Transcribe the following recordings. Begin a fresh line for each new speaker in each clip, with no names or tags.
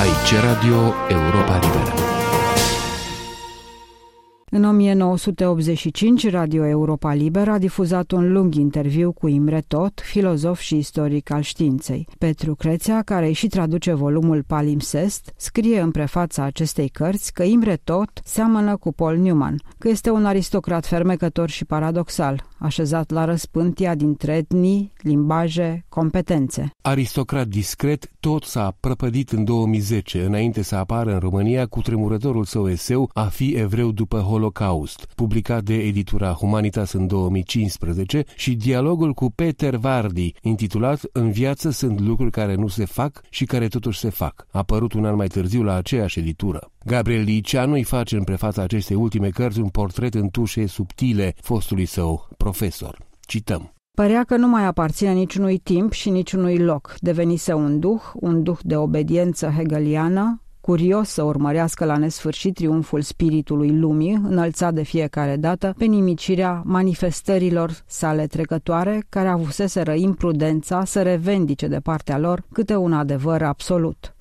Aici Radio Europa Liberă.
În 1985, Radio Europa Liberă a difuzat un lung interviu cu Imre Tot, filozof și istoric al științei. Petru Crețea, care și traduce volumul Palimpsest, scrie în prefața acestei cărți că Imre Tot seamănă cu Paul Newman, că este un aristocrat fermecător și paradoxal, așezat la răspântia dintre etnii, limbaje, competențe.
Aristocrat discret, tot s-a prăpădit în 2010, înainte să apară în România cu tremurătorul său eseu A fi evreu după Holocaust, publicat de editura Humanitas în 2015 și dialogul cu Peter Vardi, intitulat În viață sunt lucruri care nu se fac și care totuși se fac, apărut un an mai târziu la aceeași editură. Gabriel Liceanu îi face în prefața acestei ultime cărți un portret în tușe subtile fostului său profesor. Cităm.
Părea că nu mai aparține niciunui timp și niciunui loc. Devenise un duh, un duh de obediență hegeliană, curios să urmărească la nesfârșit triumful spiritului lumii, înălțat de fiecare dată pe nimicirea manifestărilor sale trecătoare, care avuseseră imprudența să revendice de partea lor câte un adevăr absolut.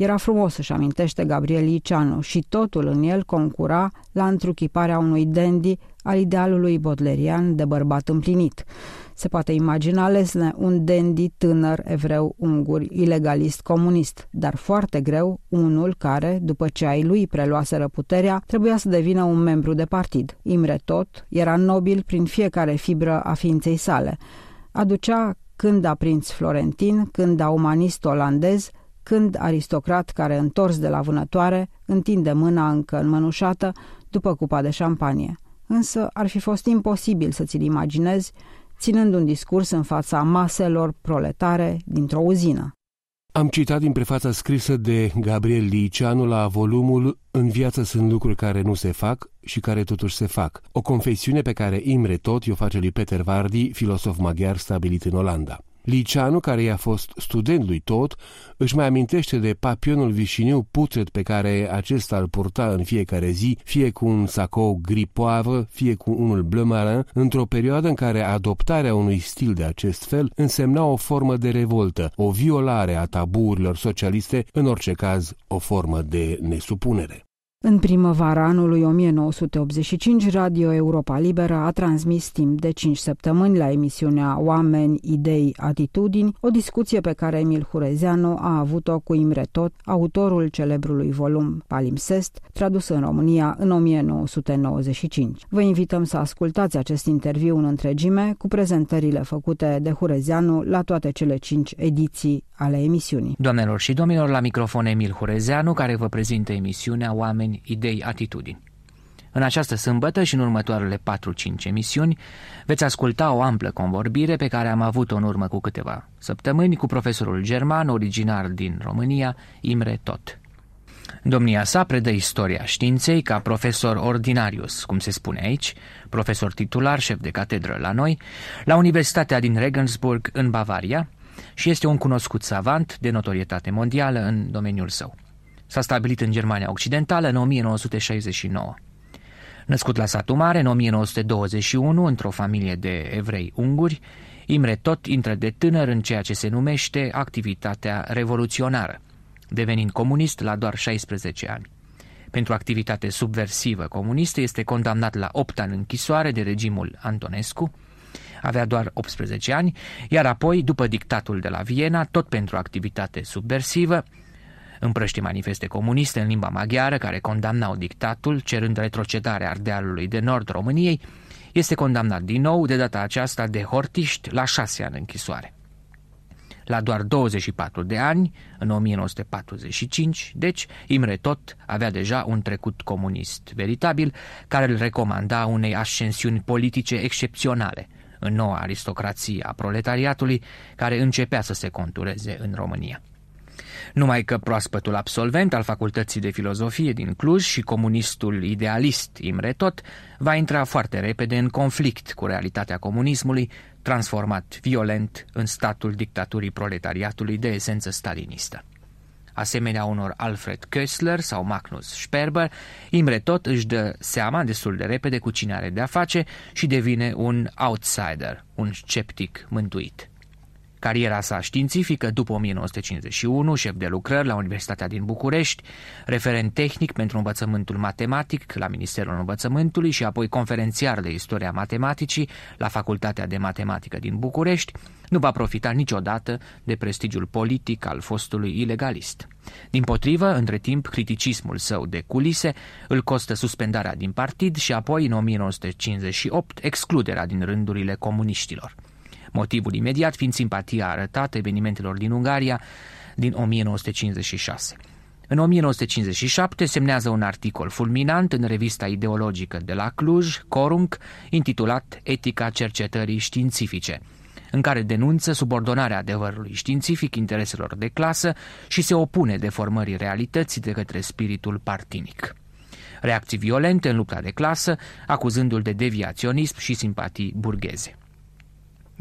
Era frumos, să-și amintește Gabriel Iceanu, și totul în el concura la întruchiparea unui dandy al idealului bodlerian de bărbat împlinit. Se poate imagina lesne un dandy tânăr evreu ungur ilegalist comunist, dar foarte greu unul care, după ce ai lui preluaseră puterea, trebuia să devină un membru de partid. Imre tot era nobil prin fiecare fibră a ființei sale. Aducea când a prinț florentin, când a umanist olandez, când aristocrat care, întors de la vânătoare, întinde mâna încă înmănușată după cupa de șampanie. Însă ar fi fost imposibil să ți-l imaginezi ținând un discurs în fața maselor proletare dintr-o uzină.
Am citat din prefața scrisă de Gabriel Liceanu la volumul În viață sunt lucruri care nu se fac și care totuși se fac, o confesiune pe care Imre Tot o face lui Peter Vardi, filosof maghiar stabilit în Olanda. Liceanu, care i-a fost student lui tot, își mai amintește de papionul vișiniu putret pe care acesta îl purta în fiecare zi, fie cu un sacou gri poavră, fie cu unul bleu marin, într-o perioadă în care adoptarea unui stil de acest fel însemna o formă de revoltă, o violare a tabuurilor socialiste, în orice caz o formă de nesupunere.
În primăvara anului 1985, Radio Europa Liberă a transmis timp de 5 săptămâni la emisiunea Oameni, Idei, Atitudini, o discuție pe care Emil Hurezeanu a avut-o cu Imre Tot, autorul celebrului volum Palimpsest, tradus în România în 1995. Vă invităm să ascultați acest interviu în întregime cu prezentările făcute de Hurezeanu la toate cele cinci ediții ale emisiunii.
Doamnelor și domnilor, la microfon Emil Hurezeanu, care vă prezintă emisiunea Oameni oameni, idei, atitudini. În această sâmbătă și în următoarele 4-5 emisiuni veți asculta o amplă convorbire pe care am avut-o în urmă cu câteva săptămâni cu profesorul german originar din România, Imre Tot. Domnia sa predă istoria științei ca profesor ordinarius, cum se spune aici, profesor titular, șef de catedră la noi, la Universitatea din Regensburg, în Bavaria, și este un cunoscut savant de notorietate mondială în domeniul său. S-a stabilit în Germania Occidentală în 1969. Născut la satul mare în 1921 într-o familie de evrei unguri, Imre tot intră de tânăr în ceea ce se numește activitatea revoluționară, devenind comunist la doar 16 ani. Pentru activitate subversivă comunistă este condamnat la 8 ani închisoare de regimul Antonescu, avea doar 18 ani, iar apoi, după dictatul de la Viena, tot pentru activitate subversivă, împrăști manifeste comuniste în limba maghiară care condamnau dictatul, cerând retrocedarea Ardealului de nord României, este condamnat din nou, de data aceasta de hortiști, la șase ani închisoare. La doar 24 de ani, în 1945, deci, Imre Tot avea deja un trecut comunist veritabil care îl recomanda unei ascensiuni politice excepționale în noua aristocrație a proletariatului care începea să se contureze în România. Numai că proaspătul absolvent al Facultății de Filozofie din Cluj și comunistul idealist Imre Tot va intra foarte repede în conflict cu realitatea comunismului, transformat violent în statul dictaturii proletariatului de esență stalinistă. Asemenea unor Alfred Köstler sau Magnus Sperber, Imre Tot își dă seama destul de repede cu cine are de-a face și devine un outsider, un sceptic mântuit. Cariera sa științifică după 1951, șef de lucrări la Universitatea din București, referent tehnic pentru învățământul matematic la Ministerul Învățământului și apoi conferențiar de istoria matematicii la Facultatea de Matematică din București, nu va profita niciodată de prestigiul politic al fostului ilegalist. Din potrivă, între timp, criticismul său de culise îl costă suspendarea din partid și apoi, în 1958, excluderea din rândurile comuniștilor motivul imediat fiind simpatia arătată evenimentelor din Ungaria din 1956. În 1957 semnează un articol fulminant în revista ideologică de la Cluj, Corunc, intitulat Etica cercetării științifice, în care denunță subordonarea adevărului științific intereselor de clasă și se opune deformării realității de către spiritul partinic. Reacții violente în lupta de clasă, acuzându-l de deviaționism și simpatii burgheze.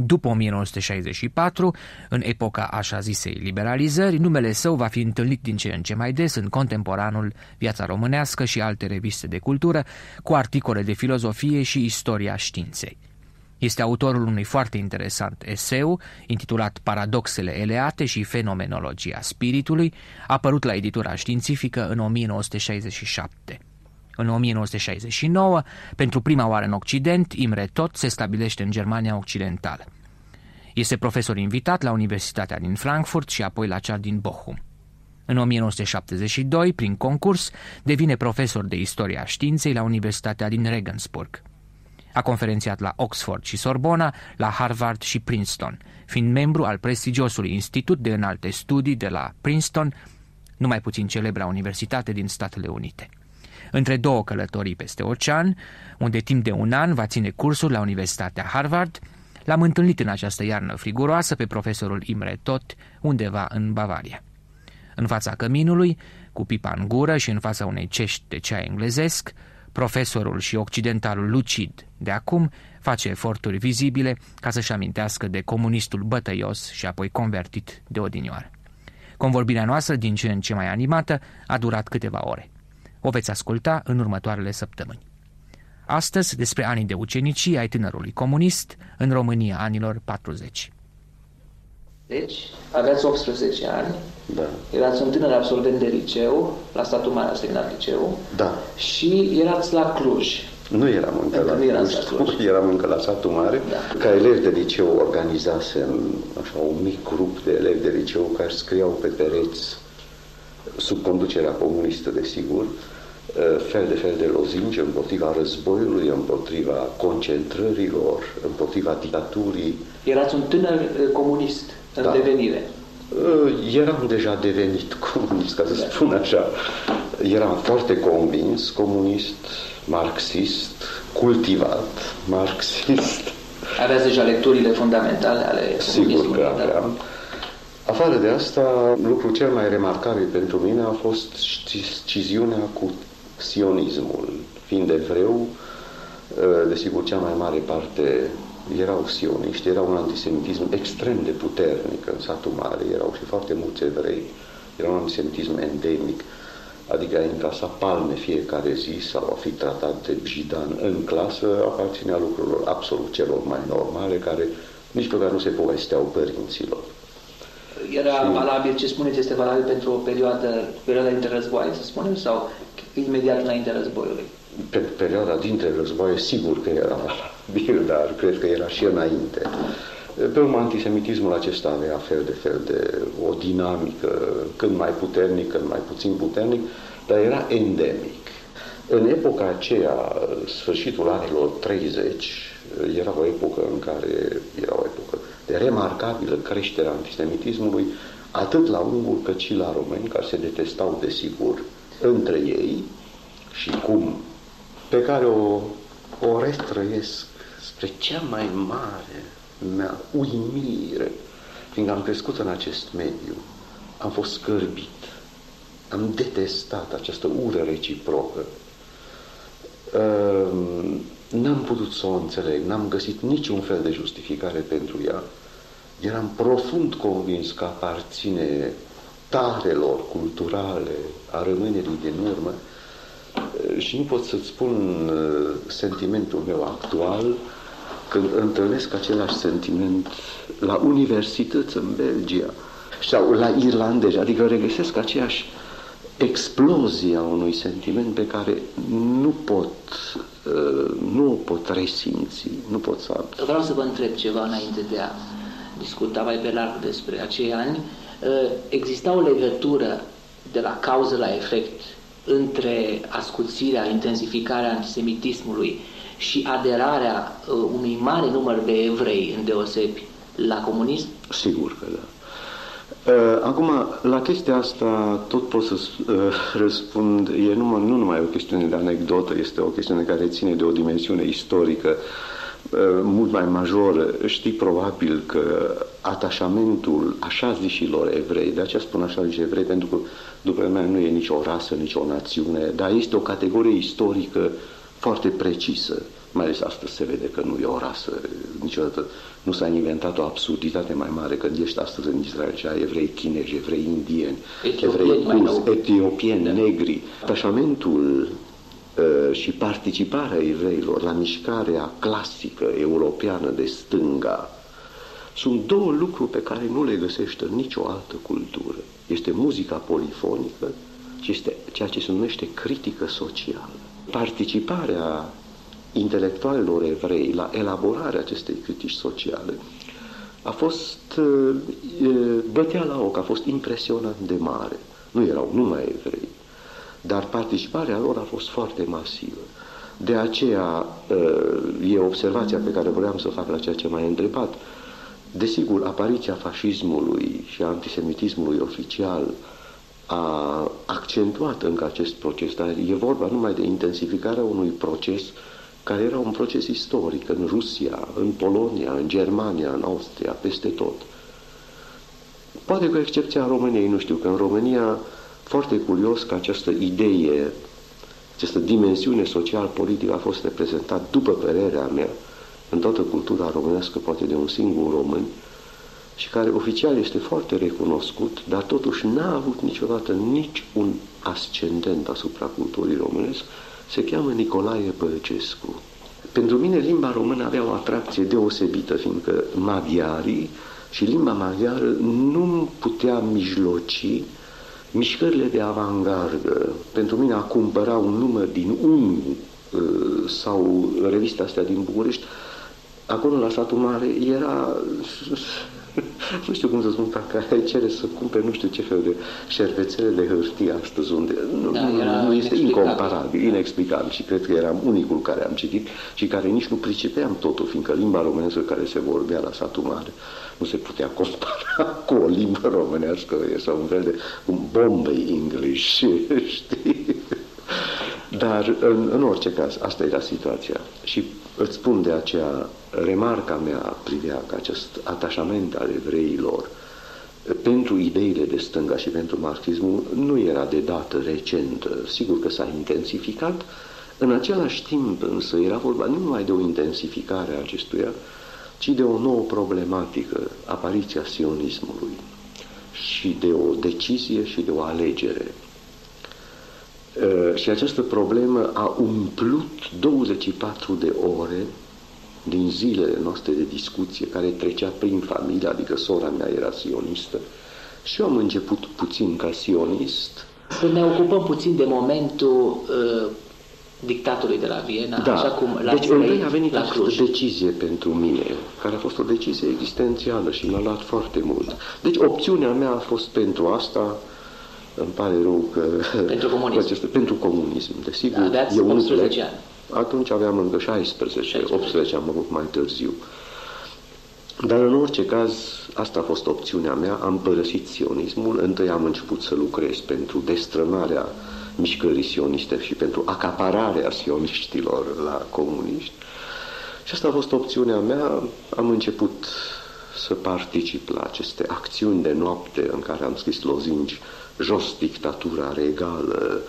După 1964, în epoca așa zisei liberalizări, numele său va fi întâlnit din ce în ce mai des în contemporanul Viața Românească și alte reviste de cultură, cu articole de filozofie și istoria științei. Este autorul unui foarte interesant eseu, intitulat Paradoxele eleate și fenomenologia spiritului, apărut la editura științifică în 1967. În 1969, pentru prima oară în Occident, Imre Tot se stabilește în Germania Occidentală. Este profesor invitat la Universitatea din Frankfurt și apoi la cea din Bochum. În 1972, prin concurs, devine profesor de istoria științei la Universitatea din Regensburg. A conferențiat la Oxford și Sorbona, la Harvard și Princeton, fiind membru al prestigiosului Institut de Înalte Studii de la Princeton, numai puțin celebra universitate din Statele Unite între două călătorii peste ocean, unde timp de un an va ține cursuri la Universitatea Harvard, l-am întâlnit în această iarnă friguroasă pe profesorul Imre Tot, undeva în Bavaria. În fața căminului, cu pipa în gură și în fața unei cești de ceai englezesc, profesorul și occidentalul lucid de acum face eforturi vizibile ca să-și amintească de comunistul bătăios și apoi convertit de odinioară. Convorbirea noastră, din ce în ce mai animată, a durat câteva ore. O veți asculta în următoarele săptămâni. Astăzi despre anii de ucenicie ai tânărului comunist în România anilor 40.
Deci, aveați 18 ani,
da.
erați un tânăr absolvent de liceu, la statul mare ați terminat liceu,
da.
și erați la Cluj.
Nu eram încă, la,
nu
Cluj,
la Cluj.
eram încă la satul mare. Da. Ca elev de liceu organizasem așa, un mic grup de elevi de liceu care scriau pe pereți sub conducerea comunistă, desigur, uh, fel de fel de lozinci împotriva războiului, împotriva concentrărilor, împotriva dictaturii.
Erați un tânăr uh, comunist în da. devenire.
Uh, eram deja devenit comunist, ca să da. spun așa. Eram foarte convins, comunist, marxist, cultivat, marxist.
Aveați deja lecturile fundamentale ale
Sigur că aveam. Da? Afară de asta, lucrul cel mai remarcabil pentru mine a fost sciziunea cu sionismul. Fiind evreu, ă, desigur, cea mai mare parte erau sioniști, era un antisemitism extrem de puternic în satul mare, erau și foarte mulți evrei, era un antisemitism endemic, adică a încasa palme fiecare zi sau a fi tratat de bjidan în clasă, aparținea lucrurilor absolut celor mai normale, care nici măcar nu se povesteau părinților
era și... valabil, ce spuneți, este valabil pentru o perioadă, perioada dintre războaie, să spunem, sau imediat înainte războiului?
Pe perioada dintre războaie, sigur că era valabil, dar cred că era și înainte. Pe urmă, antisemitismul acesta avea fel de fel de o dinamică, când mai puternic, când mai puțin puternic, dar era endemic. În epoca aceea, sfârșitul anilor 30, era o epocă în care era o epocă de remarcabilă creștere a antisemitismului, atât la unguri cât și la români, care se detestau, desigur, între ei și cum, pe care o, o restrăiesc spre cea mai mare mea uimire, fiindcă am crescut în acest mediu, am fost scârbit, am detestat această ură reciprocă. Ehm, n-am putut să o înțeleg, n-am găsit niciun fel de justificare pentru ea. Eram profund convins că aparține tarelor culturale a rămânerii din urmă. Și nu pot să-ți spun uh, sentimentul meu actual când întâlnesc același sentiment la universități în Belgia sau la irlandezi, adică regăsesc aceeași explozie a unui sentiment pe care nu pot, uh, nu o pot resimți, nu pot să...
Vreau să vă întreb ceva înainte de a discuta mai pe larg despre acei ani. Uh, exista o legătură de la cauză la efect între ascuțirea, intensificarea antisemitismului și aderarea uh, unui mare număr de evrei în deosebi la comunism?
Sigur că da. Uh, acum, la chestia asta tot pot să uh, răspund, e numai, nu numai o chestiune de anecdotă, este o chestiune care ține de o dimensiune istorică uh, mult mai majoră. Știi probabil că atașamentul așa zișilor evrei, de aceea spun așa ziși evrei, pentru că după mea nu e nicio rasă, nicio națiune, dar este o categorie istorică foarte precisă. Mai ales astăzi se vede că nu e o rasă, niciodată nu s-a inventat o absurditate mai mare când ești astăzi în Israel și ai evrei chinezi, evrei indieni,
etiopieni, evrei curs,
etiopieni, da. negri. Atașamentul uh, și participarea evreilor la mișcarea clasică europeană de stânga sunt două lucruri pe care nu le găsește în nicio altă cultură. Este muzica polifonică și este ceea ce se numește critică socială. Participarea intelectualilor evrei la elaborarea acestei critici sociale a fost, bătea la ochi, a fost impresionant de mare. Nu erau numai evrei, dar participarea lor a fost foarte masivă. De aceea e observația pe care vreau să o fac la ceea ce m-ai întrebat. Desigur, apariția fascismului și antisemitismului oficial a accentuat încă acest proces, dar e vorba numai de intensificarea unui proces care era un proces istoric în Rusia, în Polonia, în Germania, în Austria, peste tot. Poate cu excepția României, nu știu, că în România, foarte curios că această idee, această dimensiune social-politică a fost reprezentată, după părerea mea, în toată cultura românească, poate de un singur român, și care oficial este foarte recunoscut, dar totuși n-a avut niciodată nici un ascendent asupra culturii românesc, se cheamă Nicolae Băcescu. Pentru mine limba română avea o atracție deosebită, fiindcă maghiarii și limba maghiară nu putea mijloci mișcările de avangardă. Pentru mine a cumpăra un număr din UNU uh, sau revista astea din București, acolo la satul mare era nu știu cum să spun, dacă ai cere să cumpere nu știu ce fel de șervețele de hârtie astăzi, unde nu, da, nu, nu este incomparabil, inexplicabil și cred că eram unicul care am citit și care nici nu pricepeam totul, fiindcă limba românească care se vorbea la satul mare nu se putea compara cu o limbă românească sau un fel de un Bombay English, știi? Dar, în, în orice caz, asta era situația. Și îți spun de aceea, remarca mea privea că acest atașament al evreilor pentru ideile de stânga și pentru marxismul nu era de dată recentă. Sigur că s-a intensificat, în același timp însă era vorba nu numai de o intensificare a acestuia, ci de o nouă problematică, apariția sionismului și de o decizie și de o alegere. Și această problemă a umplut 24 de ore din zilele noastre de discuție care trecea prin familie, adică sora mea era sionistă și eu am început puțin ca sionist.
Să ne ocupăm puțin de momentul uh, dictatului de la Viena,
da.
așa cum
la Deci întâi a venit la această decizie pentru mine, care a fost o decizie existențială și m-a luat foarte mult. Deci opțiunea mea a fost pentru asta, îmi pare rău că...
Pentru comunism.
Aceste, pentru comunism, desigur.
Da, aveați 18 ani.
Atunci aveam încă 16, 16, 18 am avut mai târziu. Dar în orice caz, asta a fost opțiunea mea, am părăsit sionismul, întâi am început să lucrez pentru destrămarea mișcării sioniste și pentru acapararea sioniștilor la comuniști. Și asta a fost opțiunea mea, am început să particip la aceste acțiuni de noapte în care am scris lozinci jos dictatura regală.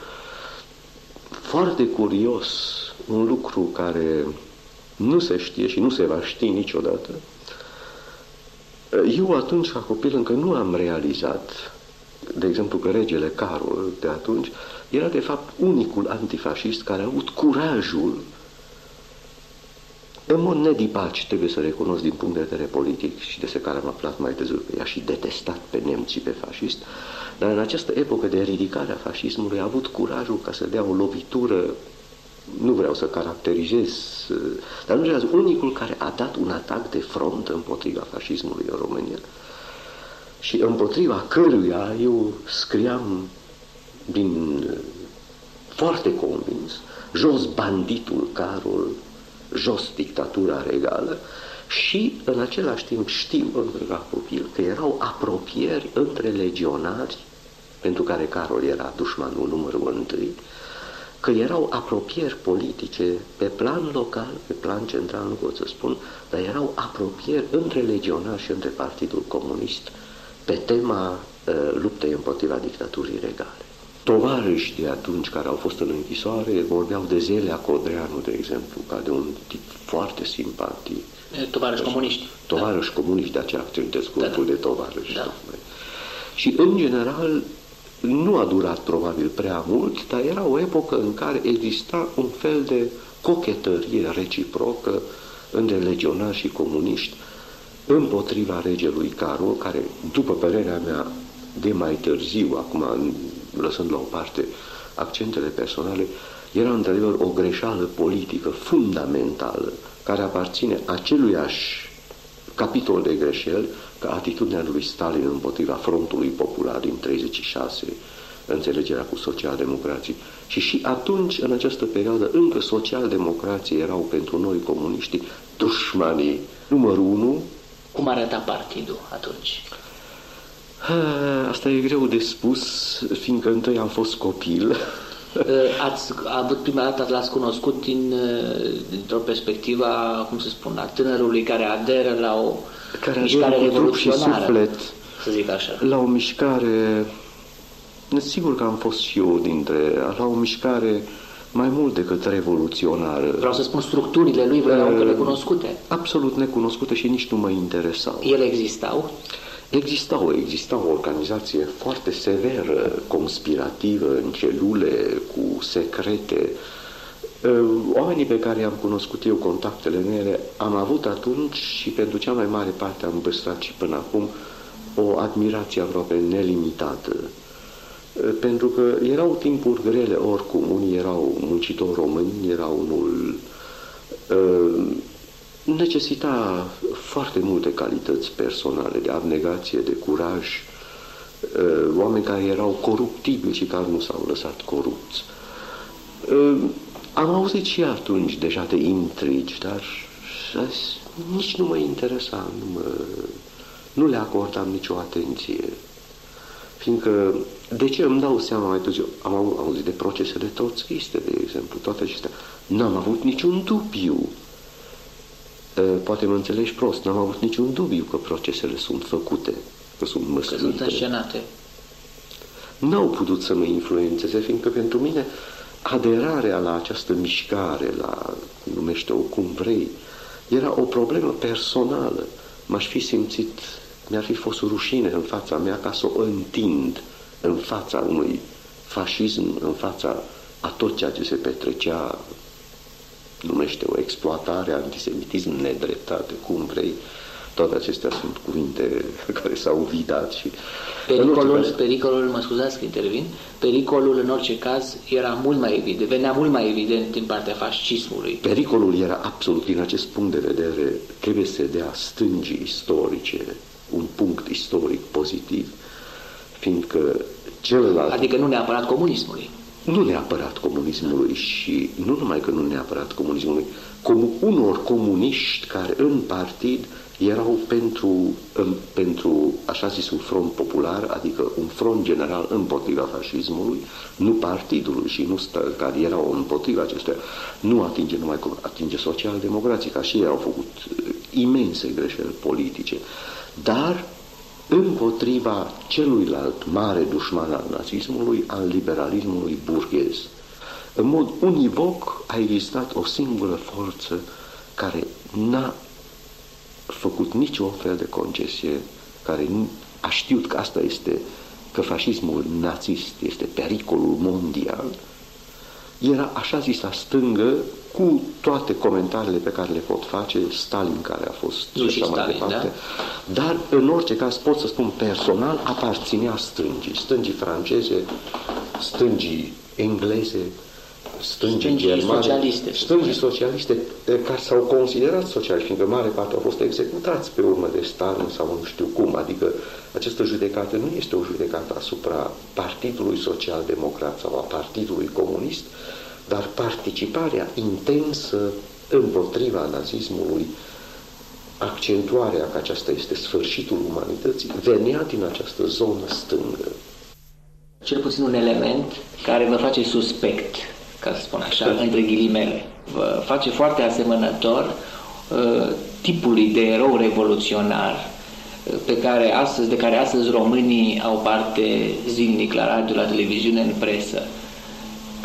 Foarte curios, un lucru care nu se știe și nu se va ști niciodată. Eu atunci, ca copil, încă nu am realizat, de exemplu, că regele Carol de atunci era de fapt unicul antifascist care a avut curajul În mod nedipaci, trebuie să recunosc din punct de vedere politic și despre care am aflat mai târziu că i-a și detestat pe nemți și pe fascist, dar în această epocă de ridicare a fascismului a avut curajul ca să dea o lovitură, nu vreau să caracterizez, dar nu vreau unicul care a dat un atac de front împotriva fascismului în România. Și împotriva căruia eu scriam din foarte convins, jos banditul Carol, jos dictatura regală și în același timp știm încă ca copil că erau apropieri între legionari, pentru care Carol era dușmanul numărul întâi, că erau apropieri politice pe plan local, pe plan central, nu pot să spun, dar erau apropieri între legionari și între Partidul Comunist pe tema uh, luptei împotriva dictaturii regale. Tovarăși de atunci care au fost în închisoare vorbeau de Zelea Codreanu, de exemplu, ca de un tip foarte simpatic.
Tovarăși comuniști.
Tovarăși da. comuniști, de aceea accentuez cuvântul da, da. de tovarăși. Da. Și, în general, nu a durat probabil prea mult, dar era o epocă în care exista un fel de cochetărie reciprocă între legionari și comuniști împotriva regelui Carol, care, după părerea mea, de mai târziu, acum lăsând la o parte accentele personale, era într-adevăr o greșeală politică fundamentală care aparține aceluiași capitol de greșeli ca atitudinea lui Stalin împotriva frontului popular din 36, înțelegerea cu socialdemocrații. Și și atunci, în această perioadă, încă socialdemocrații erau pentru noi comuniștii dușmanii numărul unu.
Cum arăta partidul atunci?
Asta e greu de spus, fiindcă întâi am fost copil.
Ați avut prima dată, l-ați cunoscut din, dintr-o perspectivă, cum se spun, a tânărului care aderă la o care mișcare revoluționară, și suflet, să zic așa.
La o mișcare, sigur că am fost și eu dintre, la o mișcare mai mult decât revoluționară.
Vreau să spun structurile lui, vreau uh, necunoscute.
Absolut necunoscute și nici nu mă interesau.
Ele existau?
Exista o, exista o organizație foarte severă, conspirativă, în celule, cu secrete. Ă, oamenii pe care i-am cunoscut eu, contactele mele, am avut atunci și pentru cea mai mare parte am păstrat și până acum o admirație aproape nelimitată. Ă, pentru că erau timpuri grele oricum, unii erau muncitori români, era unul ă, necesita foarte multe calități personale, de abnegație, de curaj, uh, oameni care erau coruptibili și care nu s-au lăsat corupți. Uh, am auzit și atunci deja de intrigi, dar nici nu mă interesa, nu, mă, nu le acordam nicio atenție. Fiindcă, de ce îmi dau seama mai târziu, am auzit de procesele trotschiste, de exemplu, toate acestea. N-am avut niciun dubiu poate mă înțelegi prost, n-am avut niciun dubiu că procesele sunt făcute, că sunt măsluite. Că
sunt înșenate.
N-au putut să mă influențeze, fiindcă pentru mine aderarea la această mișcare, la, numește-o cum vrei, era o problemă personală. M-aș fi simțit, mi-ar fi fost rușine în fața mea ca să o întind în fața unui fascism, în fața a tot ceea ce se petrecea numește o exploatare, antisemitism, nedreptate, cum vrei, toate acestea sunt cuvinte care s-au vidat și...
Pericolul, care... pericolul, mă scuzați că intervin, pericolul în orice caz era mult mai evident, venea mult mai evident din partea fascismului.
Pericolul era absolut, din acest punct de vedere, trebuie să dea stângii istorice un punct istoric pozitiv, fiindcă celălalt...
Adică nu neapărat comunismului
nu neapărat comunismului și nu numai că nu neapărat comunismului, cum unor comuniști care în partid erau pentru, în, pentru așa zis un front popular, adică un front general împotriva fascismului, nu partidului și nu stă, care erau împotriva acestea, nu atinge numai cum atinge social-democrații, ca și ei au făcut uh, imense greșeli politice, dar împotriva celuilalt mare dușman al nazismului, al liberalismului burghez. În mod univoc a existat o singură forță care n-a făcut nicio fel de concesie, care a știut că asta este, că fascismul nazist este pericolul mondial, era așa zisa stângă cu toate comentariile pe care le pot face, Stalin care a fost
nu
și
așa mai departe,
da? dar în orice caz pot să spun personal aparținea stângii, stângii franceze, stângii engleze, stângii, stângii germane,
socialiste,
stângii socialiste care s-au considerat socialiști, fiindcă mare parte au fost executați pe urmă de Stalin sau nu știu cum, adică această judecată nu este o judecată asupra Partidului Social Democrat sau a Partidului Comunist, dar participarea intensă împotriva nazismului, accentuarea că aceasta este sfârșitul umanității, venea din această zonă stângă.
Cel puțin un element care mă face suspect, ca să spun așa, între ghilimele. Vă face foarte asemănător uh, tipului de erou revoluționar uh, pe care astăzi, de care astăzi românii au parte zilnic la radio, la televiziune, în presă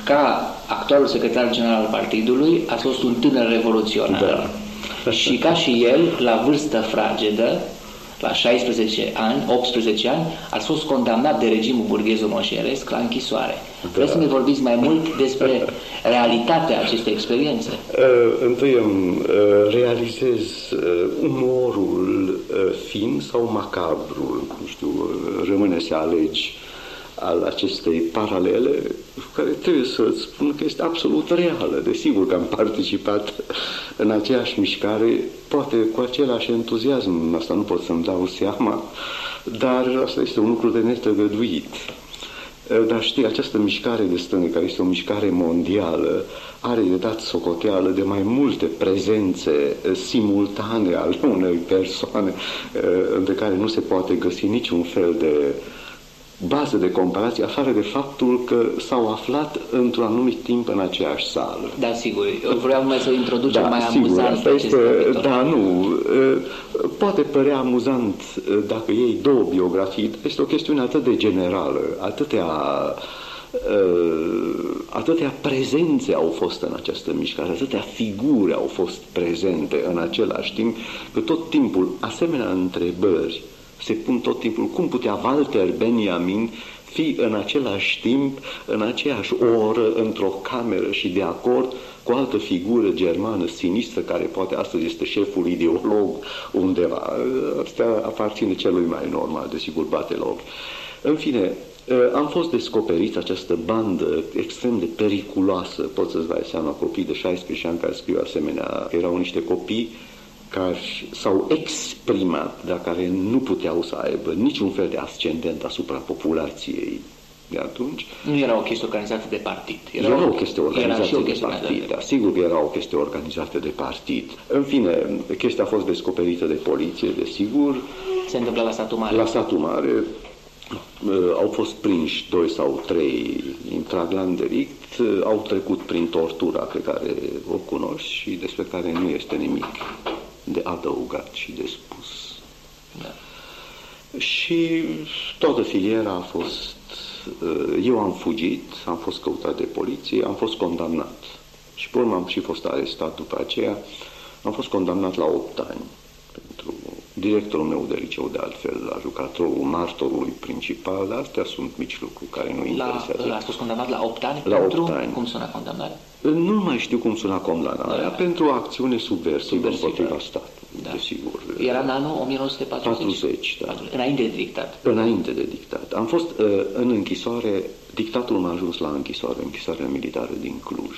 ca actualul secretar general al partidului, a fost un tânăr revoluționar. Da. și ca și el, la vârstă fragedă, la 16 ani, 18 ani, a fost condamnat de regimul burghezo-moșeresc la închisoare. Da. Vreți să ne vorbiți mai mult despre realitatea acestei experiențe?
Uh, întâi îmi uh, realizez uh, umorul uh, fin sau macabrul, nu știu, uh, rămâne să alegi al acestei paralele, care trebuie să spun că este absolut reală. Desigur că am participat în aceeași mișcare, poate cu același entuziasm, asta nu pot să-mi dau seama, dar asta este un lucru de netăgăduit. Dar știi, această mișcare de stânga, care este o mișcare mondială, are de dat socoteală de mai multe prezențe simultane ale unei persoane între care nu se poate găsi niciun fel de bază de comparație, afară de faptul că s-au aflat într-un anumit timp în aceeași sală.
Da, sigur. Eu vreau mai să introducem da, mai sigur, amuzant
asta este, Da, nu. Poate părea amuzant dacă iei două biografii, este o chestiune atât de generală, atâtea atâtea prezențe au fost în această mișcare, atâtea figuri au fost prezente în același timp, că tot timpul asemenea întrebări se pun tot timpul cum putea Walter Benjamin fi în același timp, în aceeași oră, într-o cameră și de acord cu o altă figură germană sinistră, care poate astăzi este șeful ideolog undeva. Asta aparține celui mai normal, desigur, bate la ochi. În fine, am fost descoperit această bandă extrem de periculoasă, poți să-ți dai seama, copii de 16 ani care scriu asemenea, erau niște copii care s-au exprimat, dar care nu puteau să aibă niciun fel de ascendent asupra populației de atunci.
Nu era o chestie organizată de partid.
Era, era o chestie organizată era o chestie de partid, de... dar sigur că era o chestie organizată de partid. În fine, chestia a fost descoperită de poliție, desigur.
Se întâmplă la satul mare.
La satul mare, uh, au fost prinși doi sau trei în delict, uh, au trecut prin tortura pe care o cunoști și despre care nu este nimic de adăugat și de spus. Da. Și toată filiera a fost... Uh, eu am fugit, am fost căutat de poliție, am fost condamnat. Și pe urmă am și fost arestat după aceea. Am fost condamnat la 8 ani pentru directorul meu de liceu, de altfel, a jucat rolul martorului principal, dar astea sunt mici lucruri care nu interesează.
La, a fost condamnat la 8 ani?
La
pentru
8 ani.
Cum suna condamnarea?
Nu mai știu cum suna condamnarea, da, pentru o acțiune subversivă împotriva statului, da. desigur.
Era în anul 1940?
40, da.
Înainte de dictat?
Înainte de dictat. Am fost uh, în închisoare, dictatul m-a ajuns la închisoare, închisoarea militară din Cluj.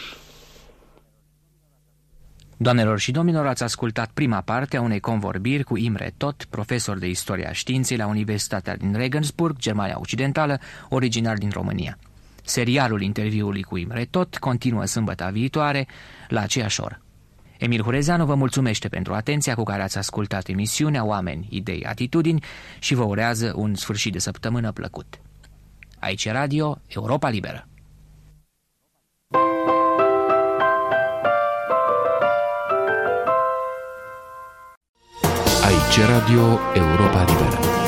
Doamnelor și domnilor, ați ascultat prima parte a unei convorbiri cu Imre Tot, profesor de istoria științei la Universitatea din Regensburg, Germania Occidentală, originar din România. Serialul interviului cu Imre Tot continuă sâmbătă viitoare la aceeași oră. Emil Hurezeanu vă mulțumește pentru atenția cu care ați ascultat emisiunea Oameni, Idei, Atitudini și vă urează un sfârșit de săptămână plăcut. Aici Radio Europa Liberă.
Aici Radio Europa Liberă.